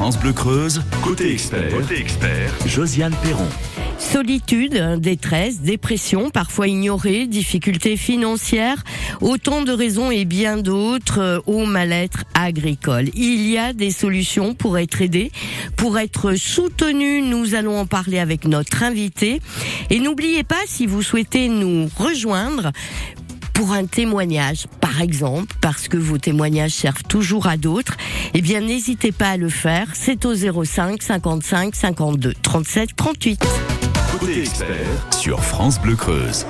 France Bleu Creuse, côté expert, côté expert, Josiane Perron. Solitude, détresse, dépression, parfois ignorée, difficultés financières, autant de raisons et bien d'autres au mal-être agricole. Il y a des solutions pour être aidé, pour être soutenu. Nous allons en parler avec notre invité. Et n'oubliez pas, si vous souhaitez nous rejoindre, pour un témoignage, par exemple, parce que vos témoignages servent toujours à d'autres, eh bien n'hésitez pas à le faire. C'est au 05 55 52 37 38. Côté expert sur France Bleu Creuse.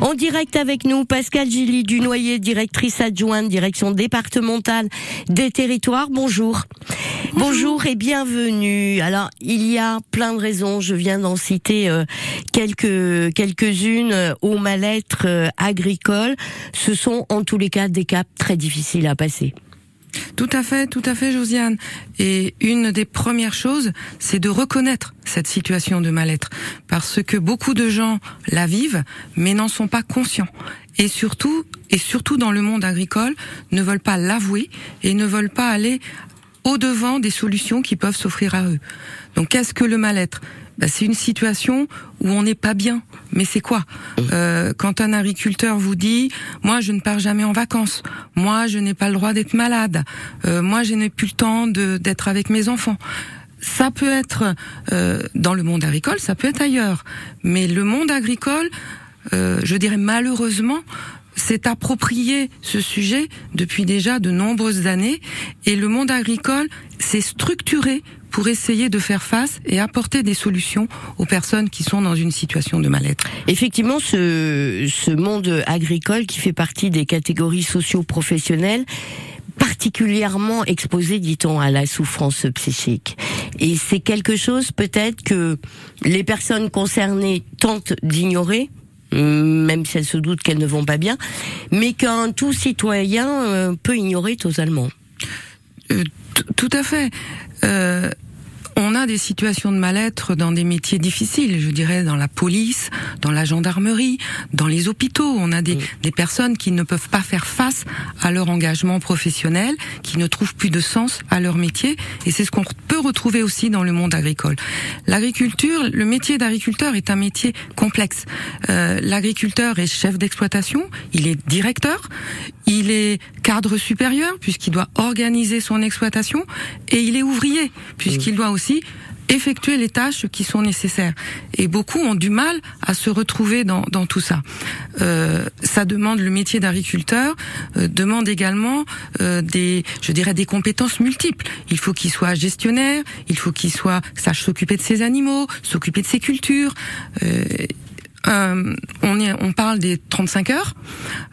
En direct avec nous, Pascal Gilly Dunoyer, directrice adjointe, direction départementale des territoires. Bonjour. Bonjour. et bienvenue. Alors, il y a plein de raisons, je viens d'en citer euh, quelques quelques-unes euh, au mal-être euh, agricole. Ce sont en tous les cas des caps très difficiles à passer. Tout à fait, tout à fait, Josiane. Et une des premières choses, c'est de reconnaître cette situation de mal-être, parce que beaucoup de gens la vivent, mais n'en sont pas conscients. Et surtout, et surtout dans le monde agricole, ne veulent pas l'avouer et ne veulent pas aller au devant des solutions qui peuvent s'offrir à eux. Donc, qu'est-ce que le mal-être? Bah, c'est une situation où on n'est pas bien. Mais c'est quoi euh, Quand un agriculteur vous dit, moi je ne pars jamais en vacances, moi je n'ai pas le droit d'être malade, euh, moi je n'ai plus le temps d'être avec mes enfants. Ça peut être euh, dans le monde agricole, ça peut être ailleurs. Mais le monde agricole, je dirais malheureusement, s'est approprié ce sujet depuis déjà de nombreuses années et le monde agricole s'est structuré pour essayer de faire face et apporter des solutions aux personnes qui sont dans une situation de mal-être. Effectivement, ce, ce monde agricole qui fait partie des catégories socio-professionnelles particulièrement exposé, dit-on, à la souffrance psychique. Et c'est quelque chose peut-être que les personnes concernées tentent d'ignorer, même si elles se doutent qu'elles ne vont pas bien, mais qu'un tout citoyen euh, peut ignorer totalement. Euh, tout à fait. On a des situations de mal-être dans des métiers difficiles, je dirais dans la police, dans la gendarmerie, dans les hôpitaux. On a des, des personnes qui ne peuvent pas faire face à leur engagement professionnel, qui ne trouvent plus de sens à leur métier. Et c'est ce qu'on peut retrouver aussi dans le monde agricole. L'agriculture, le métier d'agriculteur est un métier complexe. Euh, L'agriculteur est chef d'exploitation, il est directeur, il est cadre supérieur puisqu'il doit organiser son exploitation et il est ouvrier puisqu'il doit aussi effectuer les tâches qui sont nécessaires. Et beaucoup ont du mal à se retrouver dans, dans tout ça. Euh, ça demande le métier d'agriculteur, euh, demande également euh, des, je dirais, des compétences multiples. Il faut qu'il soit gestionnaire, il faut qu'il soit sache s'occuper de ses animaux, s'occuper de ses cultures. Euh, on, on parle des 35 heures.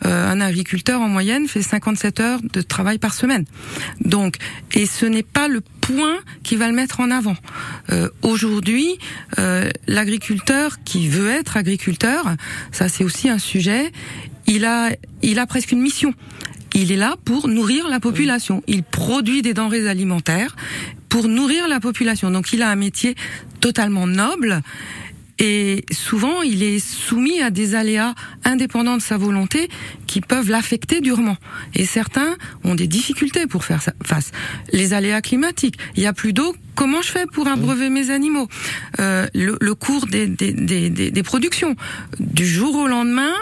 Euh, un agriculteur en moyenne fait 57 heures de travail par semaine. Donc, et ce n'est pas le point qui va le mettre en avant. Euh, Aujourd'hui, euh, l'agriculteur qui veut être agriculteur, ça c'est aussi un sujet. Il a, il a presque une mission. Il est là pour nourrir la population. Il produit des denrées alimentaires pour nourrir la population. Donc il a un métier totalement noble et souvent, il est soumis à des aléas indépendants de sa volonté qui peuvent l'affecter durement. Et certains ont des difficultés pour faire face. Les aléas climatiques. Il y a plus d'eau. Comment je fais pour abreuver mes animaux euh, le, le, cours des, des, des, des, productions. Du jour au lendemain,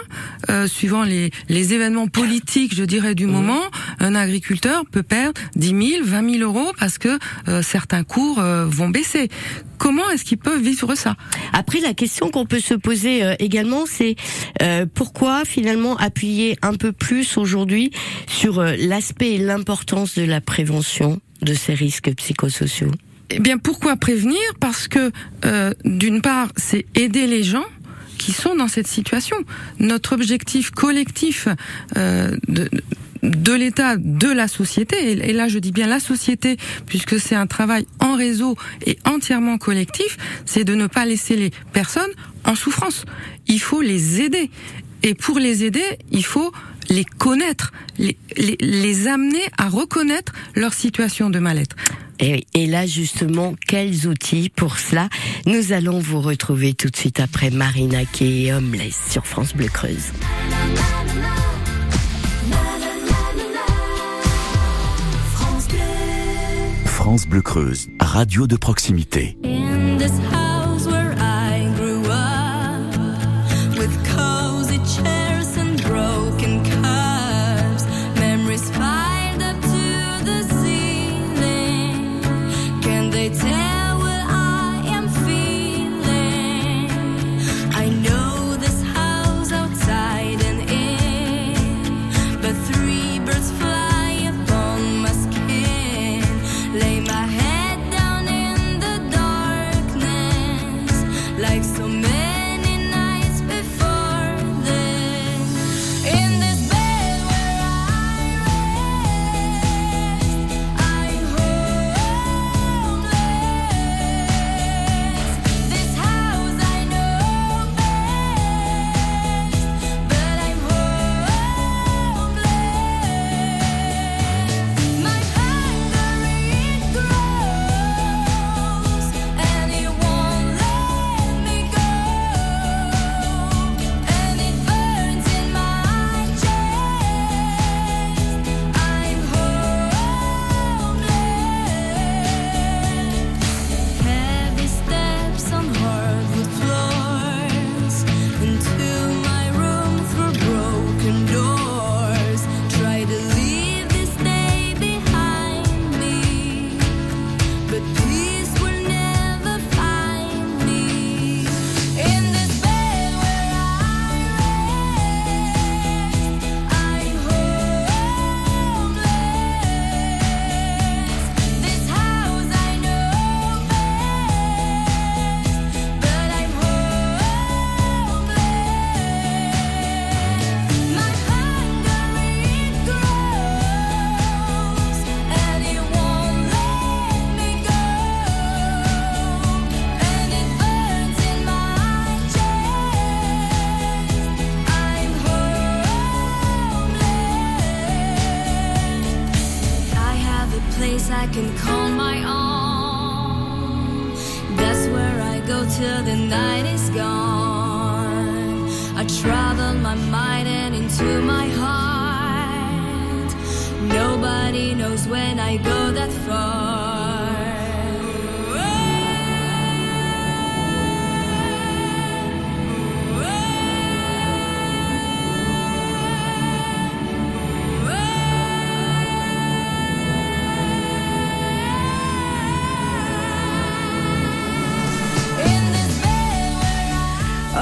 euh, suivant les, les événements politiques, je dirais, du moment, un agriculteur peut perdre 10 000, 20 000 euros parce que euh, certains cours euh, vont baisser. Comment est-ce qu'ils peuvent vivre ça? Après, la question qu'on peut se poser euh, également, c'est euh, pourquoi finalement appuyer un peu plus aujourd'hui sur l'aspect et l'importance de la prévention de ces risques psychosociaux? Eh bien, pourquoi prévenir? Parce que d'une part, c'est aider les gens qui sont dans cette situation. Notre objectif collectif de de l'État, de la société, et là je dis bien la société, puisque c'est un travail en réseau et entièrement collectif, c'est de ne pas laisser les personnes en souffrance. Il faut les aider. Et pour les aider, il faut les connaître, les, les, amener à reconnaître leur situation de mal-être. Et, et, là, justement, quels outils pour cela Nous allons vous retrouver tout de suite après Marina qui est Homeless sur France Bleu Creuse. France Bleu Creuse, radio de proximité.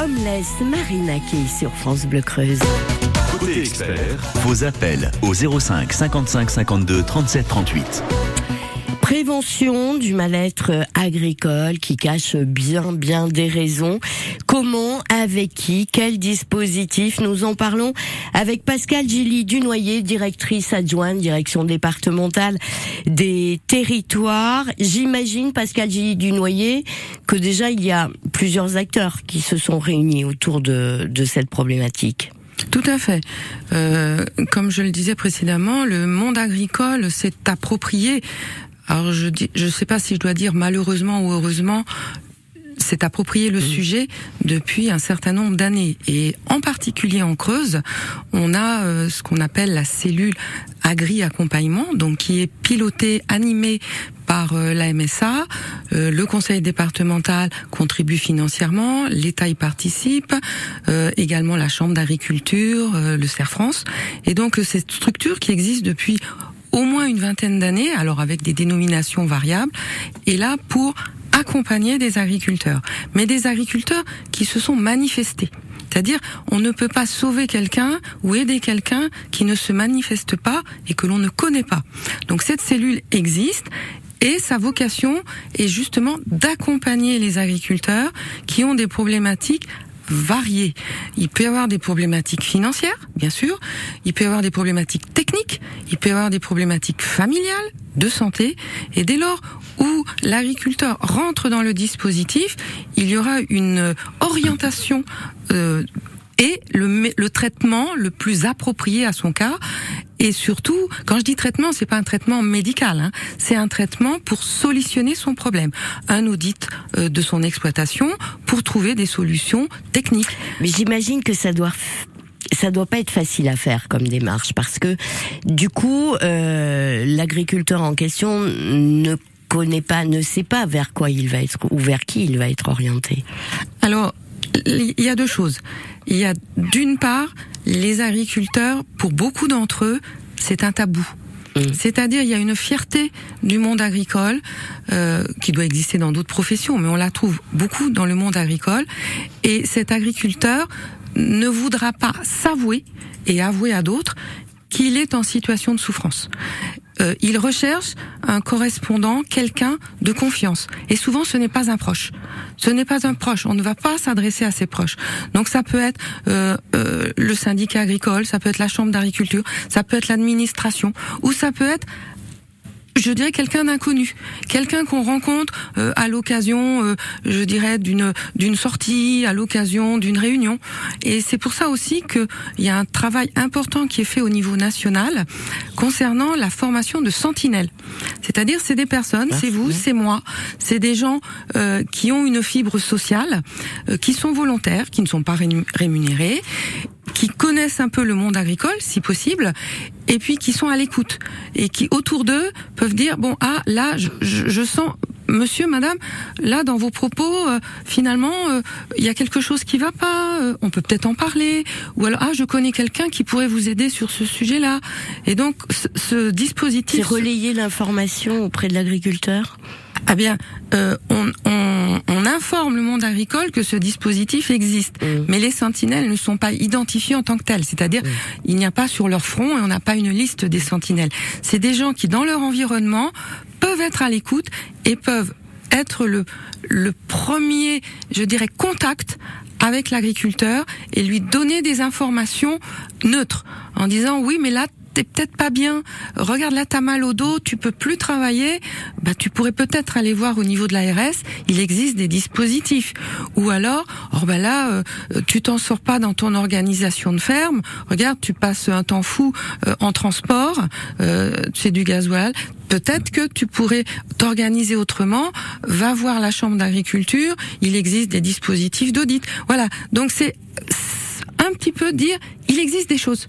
Homeless Marinaki sur France Bleu Creuse. Côté expert, vos appels au 05 55 52 37 38. Prévention du mal-être agricole qui cache bien bien des raisons. Comment, avec qui, quel dispositif Nous en parlons avec Pascal Gilly Dunoyer, directrice adjointe, direction départementale des territoires. J'imagine, Pascal Gilly Dunoyer, que déjà il y a plusieurs acteurs qui se sont réunis autour de, de cette problématique. Tout à fait. Euh, comme je le disais précédemment, le monde agricole s'est approprié alors je dis, je sais pas si je dois dire malheureusement ou heureusement, s'est approprié le sujet depuis un certain nombre d'années. Et en particulier en Creuse, on a euh, ce qu'on appelle la cellule agri-accompagnement, donc qui est pilotée, animée par euh, la MSA, euh, le conseil départemental contribue financièrement, l'État y participe, également la chambre d'agriculture, le CERF France, et donc cette structure qui existe depuis au moins une vingtaine d'années, alors avec des dénominations variables, est là pour accompagner des agriculteurs, mais des agriculteurs qui se sont manifestés. C'est-à-dire, on ne peut pas sauver quelqu'un ou aider quelqu'un qui ne se manifeste pas et que l'on ne connaît pas. Donc cette cellule existe et sa vocation est justement d'accompagner les agriculteurs qui ont des problématiques variés. Il peut y avoir des problématiques financières, bien sûr. Il peut y avoir des problématiques techniques. Il peut y avoir des problématiques familiales, de santé. Et dès lors où l'agriculteur rentre dans le dispositif, il y aura une orientation euh, et le traitement le plus approprié à son cas. Et surtout, quand je dis traitement, c'est pas un traitement médical, hein, c'est un traitement pour solutionner son problème, un audit euh, de son exploitation pour trouver des solutions techniques. Mais j'imagine que ça doit ça doit pas être facile à faire comme démarche parce que du coup euh, l'agriculteur en question ne connaît pas, ne sait pas vers quoi il va être ou vers qui il va être orienté Alors, il y a deux choses. Il y a d'une part les agriculteurs, pour beaucoup d'entre eux, c'est un tabou. Mm. C'est-à-dire, il y a une fierté du monde agricole euh, qui doit exister dans d'autres professions, mais on la trouve beaucoup dans le monde agricole. Et cet agriculteur ne voudra pas s'avouer et avouer à d'autres qu'il est en situation de souffrance. Euh, il recherche un correspondant, quelqu'un de confiance. Et souvent, ce n'est pas un proche. Ce n'est pas un proche. On ne va pas s'adresser à ses proches. Donc, ça peut être euh, euh, le syndicat agricole, ça peut être la chambre d'agriculture, ça peut être l'administration, ou ça peut être je dirais quelqu'un d'inconnu, quelqu'un qu'on rencontre euh, à l'occasion, euh, je dirais d'une d'une sortie, à l'occasion d'une réunion. Et c'est pour ça aussi que il y a un travail important qui est fait au niveau national concernant la formation de sentinelles. C'est-à-dire, c'est des personnes, c'est vous, c'est moi, c'est des gens euh, qui ont une fibre sociale, qui sont volontaires, qui ne sont pas rémunérés qui connaissent un peu le monde agricole, si possible, et puis qui sont à l'écoute et qui autour d'eux peuvent dire bon ah là je, je, sens Monsieur, Madame, là dans vos propos, euh, finalement, euh, il y a quelque chose qui va pas. Euh, on peut peut-être en parler. Ou alors, ah, je connais quelqu'un qui pourrait vous aider sur ce sujet-là. Et donc, ce, ce dispositif. C'est relayer l'information auprès de l'agriculteur? Ah bien, euh, on, on, on, informe le monde agricole que ce dispositif existe, mm. mais les sentinelles ne sont pas identifiées en tant que telles. C'est-à-dire, mm. il n'y a pas sur leur front et on n'a pas une liste des sentinelles. C'est des gens qui, dans leur environnement, peuvent être à l'écoute et peuvent être le, le premier, je dirais, contact avec l'agriculteur et lui donner des informations neutres en disant oui mais là t'es peut-être pas bien, regarde là t'as mal au dos, tu peux plus travailler, bah tu pourrais peut-être aller voir au niveau de l'ARS, il existe des dispositifs. Ou alors, oh bah là euh, tu t'en sors pas dans ton organisation de ferme, regarde tu passes un temps fou euh, en transport, euh, c'est du gasoil, peut-être que tu pourrais t'organiser autrement, va voir la chambre d'agriculture, il existe des dispositifs d'audit. Voilà, donc c'est un petit peu dire, il existe des choses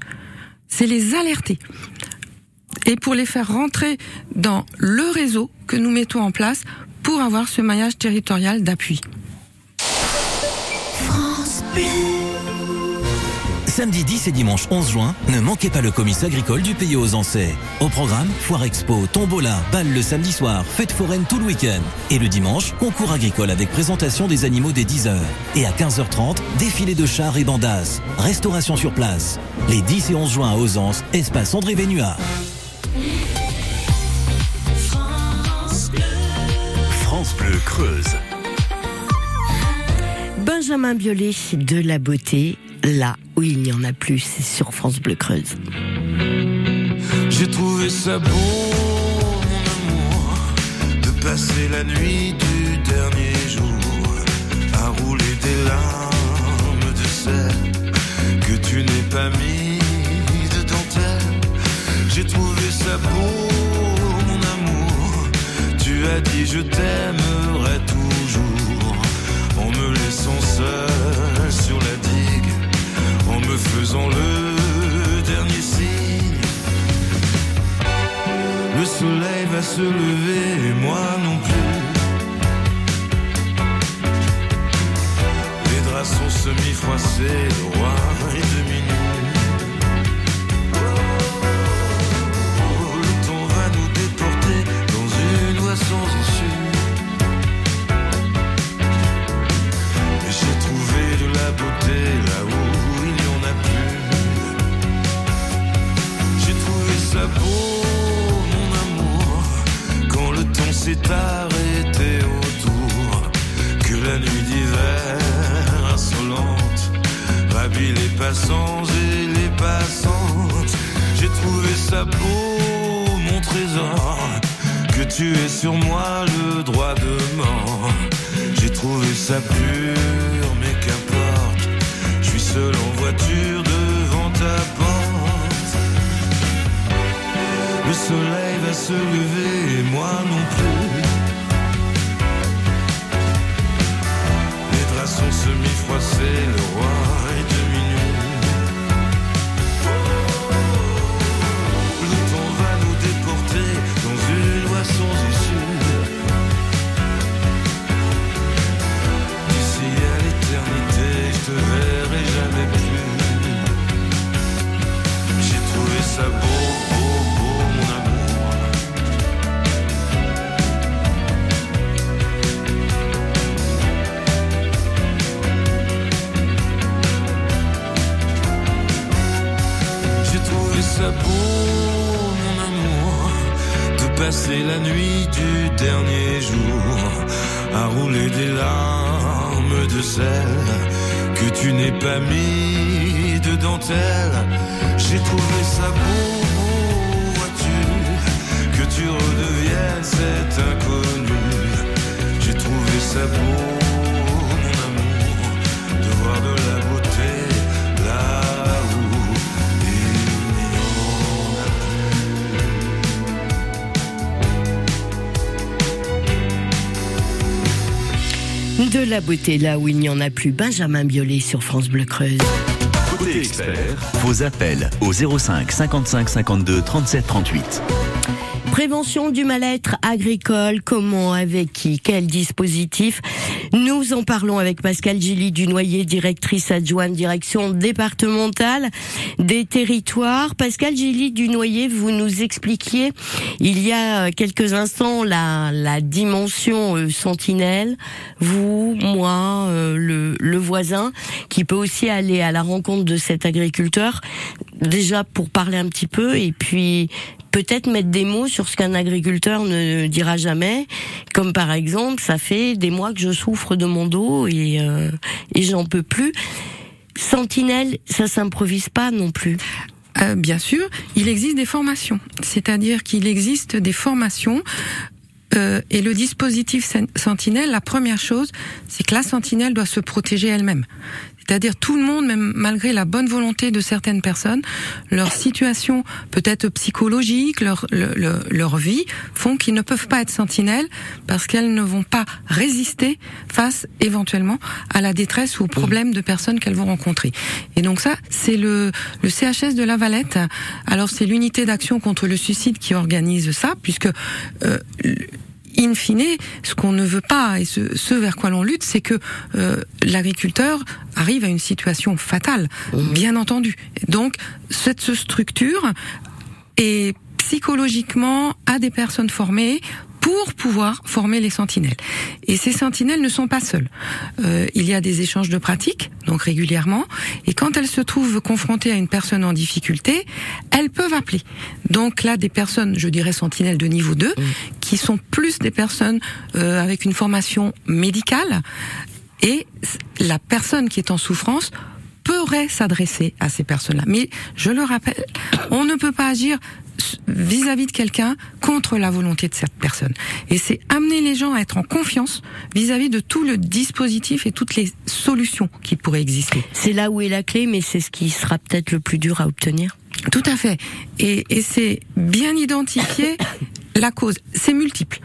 c'est les alerter. Et pour les faire rentrer dans le réseau que nous mettons en place pour avoir ce maillage territorial d'appui. France Samedi 10 et dimanche 11 juin, ne manquez pas le comice agricole du pays aux Ancets. Au programme, foire expo, tombola, bal le samedi soir, fête foraine tout le week-end. Et le dimanche, concours agricole avec présentation des animaux dès 10h. Et à 15h30, défilé de chars et bandas. Restauration sur place. Les 10 et 11 juin à Ozance, espace André Vénuard. France Bleu, France Bleu Creuse. Benjamin Biolay de la beauté là où il n'y en a plus, c'est sur France Bleu Creuse. J'ai trouvé ça beau, mon amour, de passer la nuit du dernier jour à rouler des larmes de sel que tu n'es pas mis de dentelle. J'ai trouvé ça beau, mon amour, tu as dit je t'aimerai toujours en me laissant seul en me faisant le dernier signe. Le soleil va se lever et moi non plus. Les draps sont semi-froissés, le roi est demi la beauté là où il n'y en a plus, Benjamin Biolay sur France Bleu Creuse. Côté expert, vos appels au 05 55 52 37 38. Prévention du mal-être agricole, comment, avec qui, quel dispositif? Nous en parlons avec Pascal Gilly Dunoyer, directrice adjointe direction départementale des territoires. Pascal Gilly Dunoyer, vous nous expliquiez il y a quelques instants la, la dimension euh, sentinelle, vous, moi, qui peut aussi aller à la rencontre de cet agriculteur, déjà pour parler un petit peu et puis peut-être mettre des mots sur ce qu'un agriculteur ne dira jamais, comme par exemple, ça fait des mois que je souffre de mon dos et, euh, et j'en peux plus. Sentinelle, ça s'improvise pas non plus. Euh, bien sûr, il existe des formations, c'est-à-dire qu'il existe des formations et le dispositif Sentinelle, la première chose, c'est que la Sentinelle doit se protéger elle-même. C'est-à-dire tout le monde, même malgré la bonne volonté de certaines personnes, leur situation peut-être psychologique, leur, leur, leur vie, font qu'ils ne peuvent pas être sentinelles parce qu'elles ne vont pas résister face éventuellement à la détresse ou aux problèmes de personnes qu'elles vont rencontrer. Et donc ça, c'est le, le CHS de la Valette. Alors c'est l'unité d'action contre le suicide qui organise ça, puisque euh, in fine, ce qu'on ne veut pas et ce, vers quoi l'on lutte, c'est que euh, l'agriculteur arrive à une situation fatale, mmh. bien entendu. Donc, cette structure est psychologiquement à des personnes formées pour pouvoir former les sentinelles. Et ces sentinelles ne sont pas seules. Euh, il y a des échanges de pratiques, donc régulièrement, et quand elles se trouvent confrontées à une personne en difficulté, elles peuvent appeler. Donc là, des personnes, je dirais sentinelles de niveau 2, qui sont plus des personnes euh, avec une formation médicale, et la personne qui est en souffrance pourrait s'adresser à ces personnes-là. Mais je le rappelle, on ne peut pas agir vis-à-vis de quelqu'un contre la volonté de cette personne. Et c'est amener les gens à être en confiance vis-à-vis de tout le dispositif et toutes les solutions qui pourraient exister. C'est là où est la clé, mais c'est ce qui sera peut-être le plus dur à obtenir. Tout à fait. Et, et c'est bien identifier la cause. C'est multiple.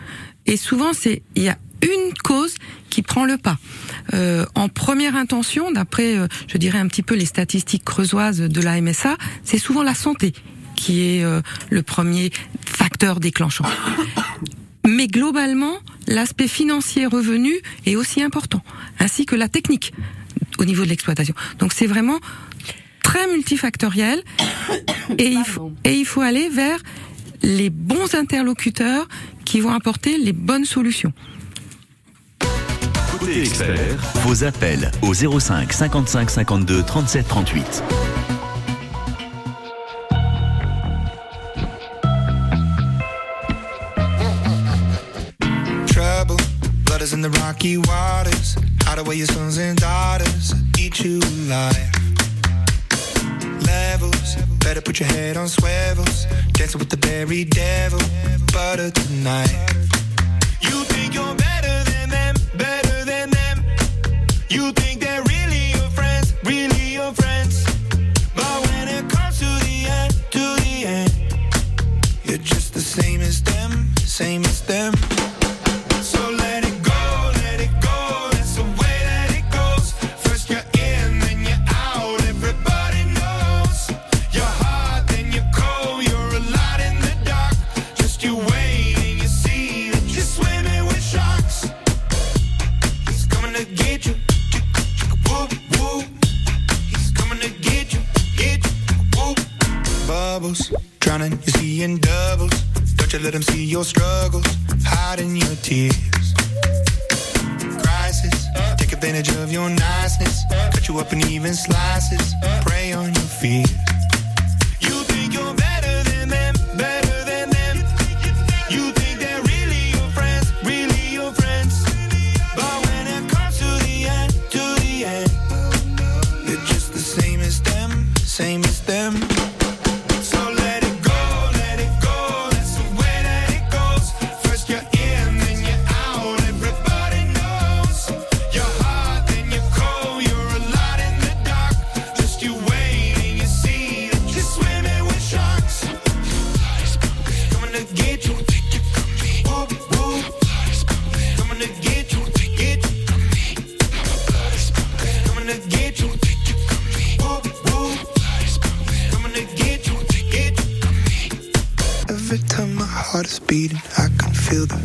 Et souvent, c'est il y a une cause qui prend le pas. Euh, en première intention, d'après, euh, je dirais un petit peu les statistiques creusoises de la MSA, c'est souvent la santé qui est euh, le premier facteur déclenchant. Mais globalement, l'aspect financier revenu est aussi important, ainsi que la technique au niveau de l'exploitation. Donc c'est vraiment très multifactoriel et il, faut, et il faut aller vers les bons interlocuteurs qui vont apporter les bonnes solutions. Côté expert, vos appels au 05 55 52 37 38. In the rocky waters. Hide away your sons and daughters. Eat you alive. Levels, better put your head on swivels. Dancing with the very devil. Butter tonight. You think you're better than them, better than them. You think they're really your friends, really your friends. Let them see your struggles, hiding your tears. Crisis, take advantage of your niceness, cut you up in even slices, prey on your fears.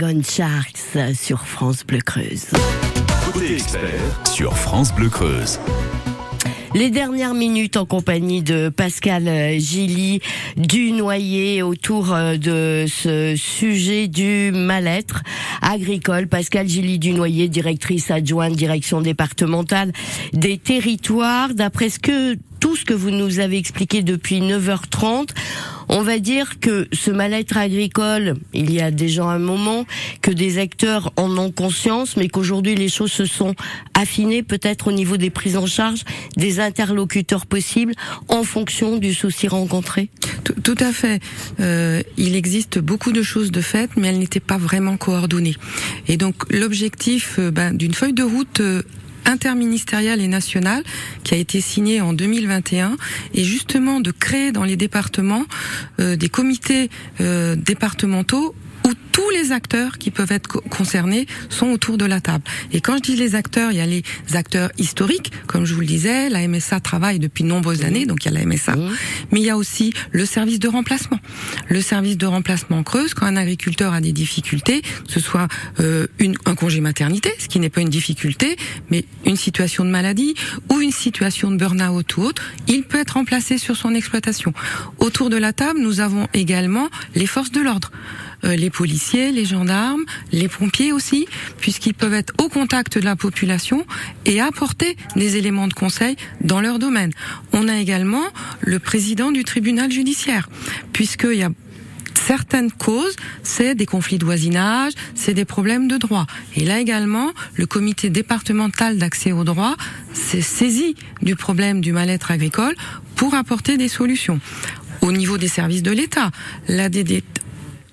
Dragon Sharks sur France Bleu Creuse. Côté expert sur France Bleu Creuse. Les dernières minutes en compagnie de Pascal euh, Gilly du Noyer autour euh, de ce sujet du mal-être agricole. Pascal Gilly du Noyer, directrice adjointe direction départementale des territoires. D'après ce que tout ce que vous nous avez expliqué depuis 9h30, on va dire que ce mal-être agricole, il y a déjà un moment que des acteurs en ont conscience, mais qu'aujourd'hui les choses se sont affinées peut-être au niveau des prises en charge, des interlocuteurs possibles en fonction du souci rencontré. Tout, à fait. Euh, il existe beaucoup de choses de faites, mais elles n'étaient pas vraiment coordonnées. Et donc l'objectif euh, ben, d'une feuille de route euh, interministérielle et nationale qui a été signée en 2021 et justement de créer dans les départements euh, des comités euh, départementaux tous les acteurs qui peuvent être co- concernés sont autour de la table. Et quand je dis les acteurs, il y a les acteurs historiques, comme je vous le disais, la MSA travaille depuis de nombreuses années, donc il y a la MSA, mais il y a aussi le service de remplacement. Le service de remplacement en creuse, quand un agriculteur a des difficultés, que ce soit euh, une, un congé maternité, ce qui n'est pas une difficulté, mais une situation de maladie ou une situation de burn-out ou autre, il peut être remplacé sur son exploitation. Autour de la table, nous avons également les forces de l'ordre. Euh, les policiers, les gendarmes, les pompiers aussi, puisqu'ils peuvent être au contact de la population et apporter des éléments de conseil dans leur domaine. On a également le président du tribunal judiciaire, puisqu'il y a certaines causes, c'est des conflits de voisinage, c'est des problèmes de droit. Et là également, le comité départemental d'accès au droit s'est saisi du problème du mal-être agricole pour apporter des solutions. Au niveau des services de l'État, l'ADD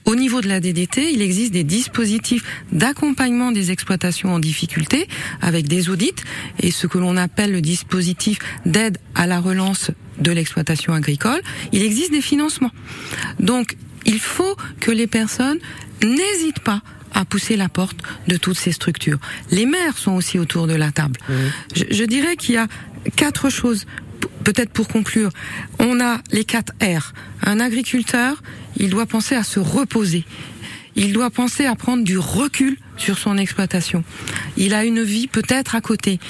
au niveau de la DDT, il existe des dispositifs d'accompagnement des exploitations en difficulté avec des audits et ce que l'on appelle le dispositif d'aide à la relance de l'exploitation agricole. Il existe des financements. Donc, il faut que les personnes n'hésitent pas à pousser la porte de toutes ces structures. Les maires sont aussi autour de la table. Je, je dirais qu'il y a quatre choses peut-être pour conclure, on a les quatre R. Un agriculteur, il doit penser à se reposer. Il doit penser à prendre du recul sur son exploitation. Il a une vie peut-être à côté.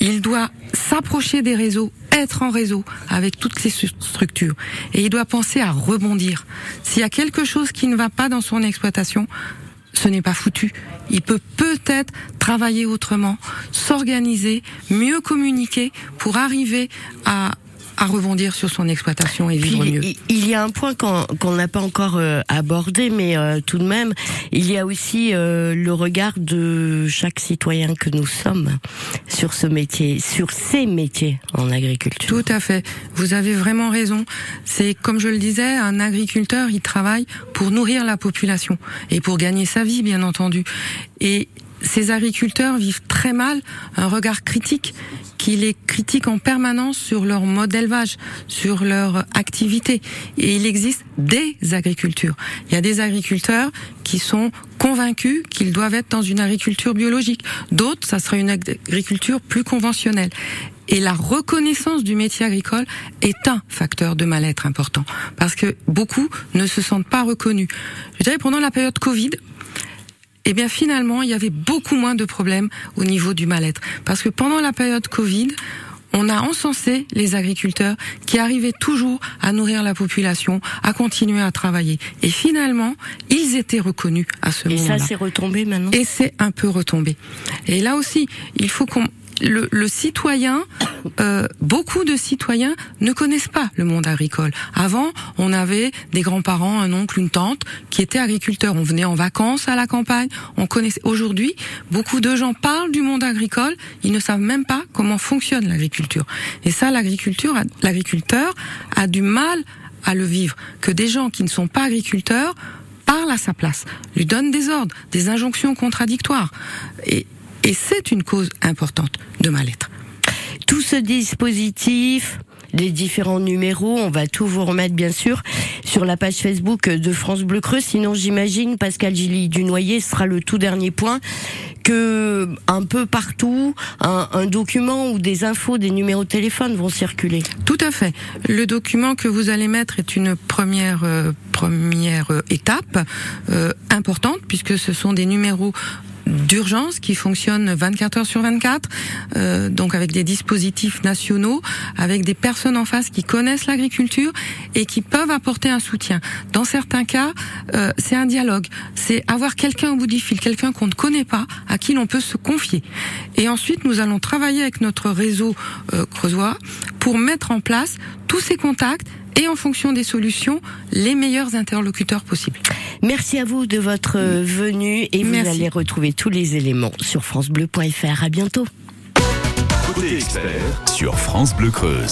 Il doit s'approcher des réseaux, être en réseau avec toutes ces structures. Et il doit penser à rebondir. S'il y a quelque chose qui ne va pas dans son exploitation, ce n'est pas foutu. Il peut peut-être travailler autrement, s'organiser, mieux communiquer pour arriver à à rebondir sur son exploitation et vivre Puis, mieux. il- y a un point qu'on qu'on n'a pas encore euh, abordé, mais euh, tout de même, il y a aussi euh, le regard de chaque citoyen que nous sommes sur ce métier, sur ces métiers en agriculture. Tout à fait. Vous avez vraiment raison. C'est comme je le disais, un agriculteur, il travaille pour nourrir la population et pour gagner sa vie, bien entendu. Et ces agriculteurs vivent très mal un regard critique qui les critique en permanence sur leur mode d'élevage, sur leur activité. Et il existe des agricultures. Il y a des agriculteurs qui sont convaincus qu'ils doivent être dans une agriculture biologique. D'autres, ça sera une agriculture plus conventionnelle. Et la reconnaissance du métier agricole est un facteur de mal-être important parce que beaucoup ne se sentent pas reconnus. Je dirais pendant la période Covid, eh bien finalement, il y avait beaucoup moins de problèmes au niveau du mal-être. Parce que pendant la période Covid, on a encensé les agriculteurs qui arrivaient toujours à nourrir la population, à continuer à travailler. Et finalement, ils étaient reconnus à ce Et moment-là. ça, c'est retombé maintenant? Et c'est un peu retombé. Et là aussi, il faut qu'on le, le citoyen, euh, beaucoup de citoyens ne connaissent pas le monde agricole. Avant, on avait des grands-parents, un oncle, une tante qui étaient agriculteurs. On venait en vacances à la campagne. On connaissait. Aujourd'hui, beaucoup de gens parlent du monde agricole. Ils ne savent même pas comment fonctionne l'agriculture. Et ça, l'agriculture, l'agriculteur a du mal à le vivre. Que des gens qui ne sont pas agriculteurs parle à sa place, lui donne des ordres, des injonctions contradictoires. Et, et c'est une cause importante de mal-être. tout ce dispositif, les différents numéros, on va tout vous remettre bien sûr sur la page Facebook de France Bleu Creux. Sinon, j'imagine, Pascal Gilly du Noyer ce sera le tout dernier point, que un peu partout, un, un document ou des infos, des numéros de téléphone vont circuler. Tout à fait. Le document que vous allez mettre est une première euh, première euh, étape euh, importante puisque ce sont des numéros d'urgence qui fonctionnent 24 heures sur 24, euh, donc avec des dispositifs nationaux, avec des personnes en face qui connaissent l'agriculture et qui peuvent apporter un soutien. Dans certains cas, euh, c'est un dialogue, c'est avoir quelqu'un au bout du fil, quelqu'un qu'on ne connaît pas, à qui l'on peut se confier. Et ensuite, nous allons travailler avec notre réseau euh, creusois pour mettre en place tous ces contacts et en fonction des solutions, les meilleurs interlocuteurs possibles. Merci à vous de votre euh, venue et vous Merci. allez retrouver tous les éléments sur francebleu.fr. À bientôt. Côté expert sur France Bleu Creuse.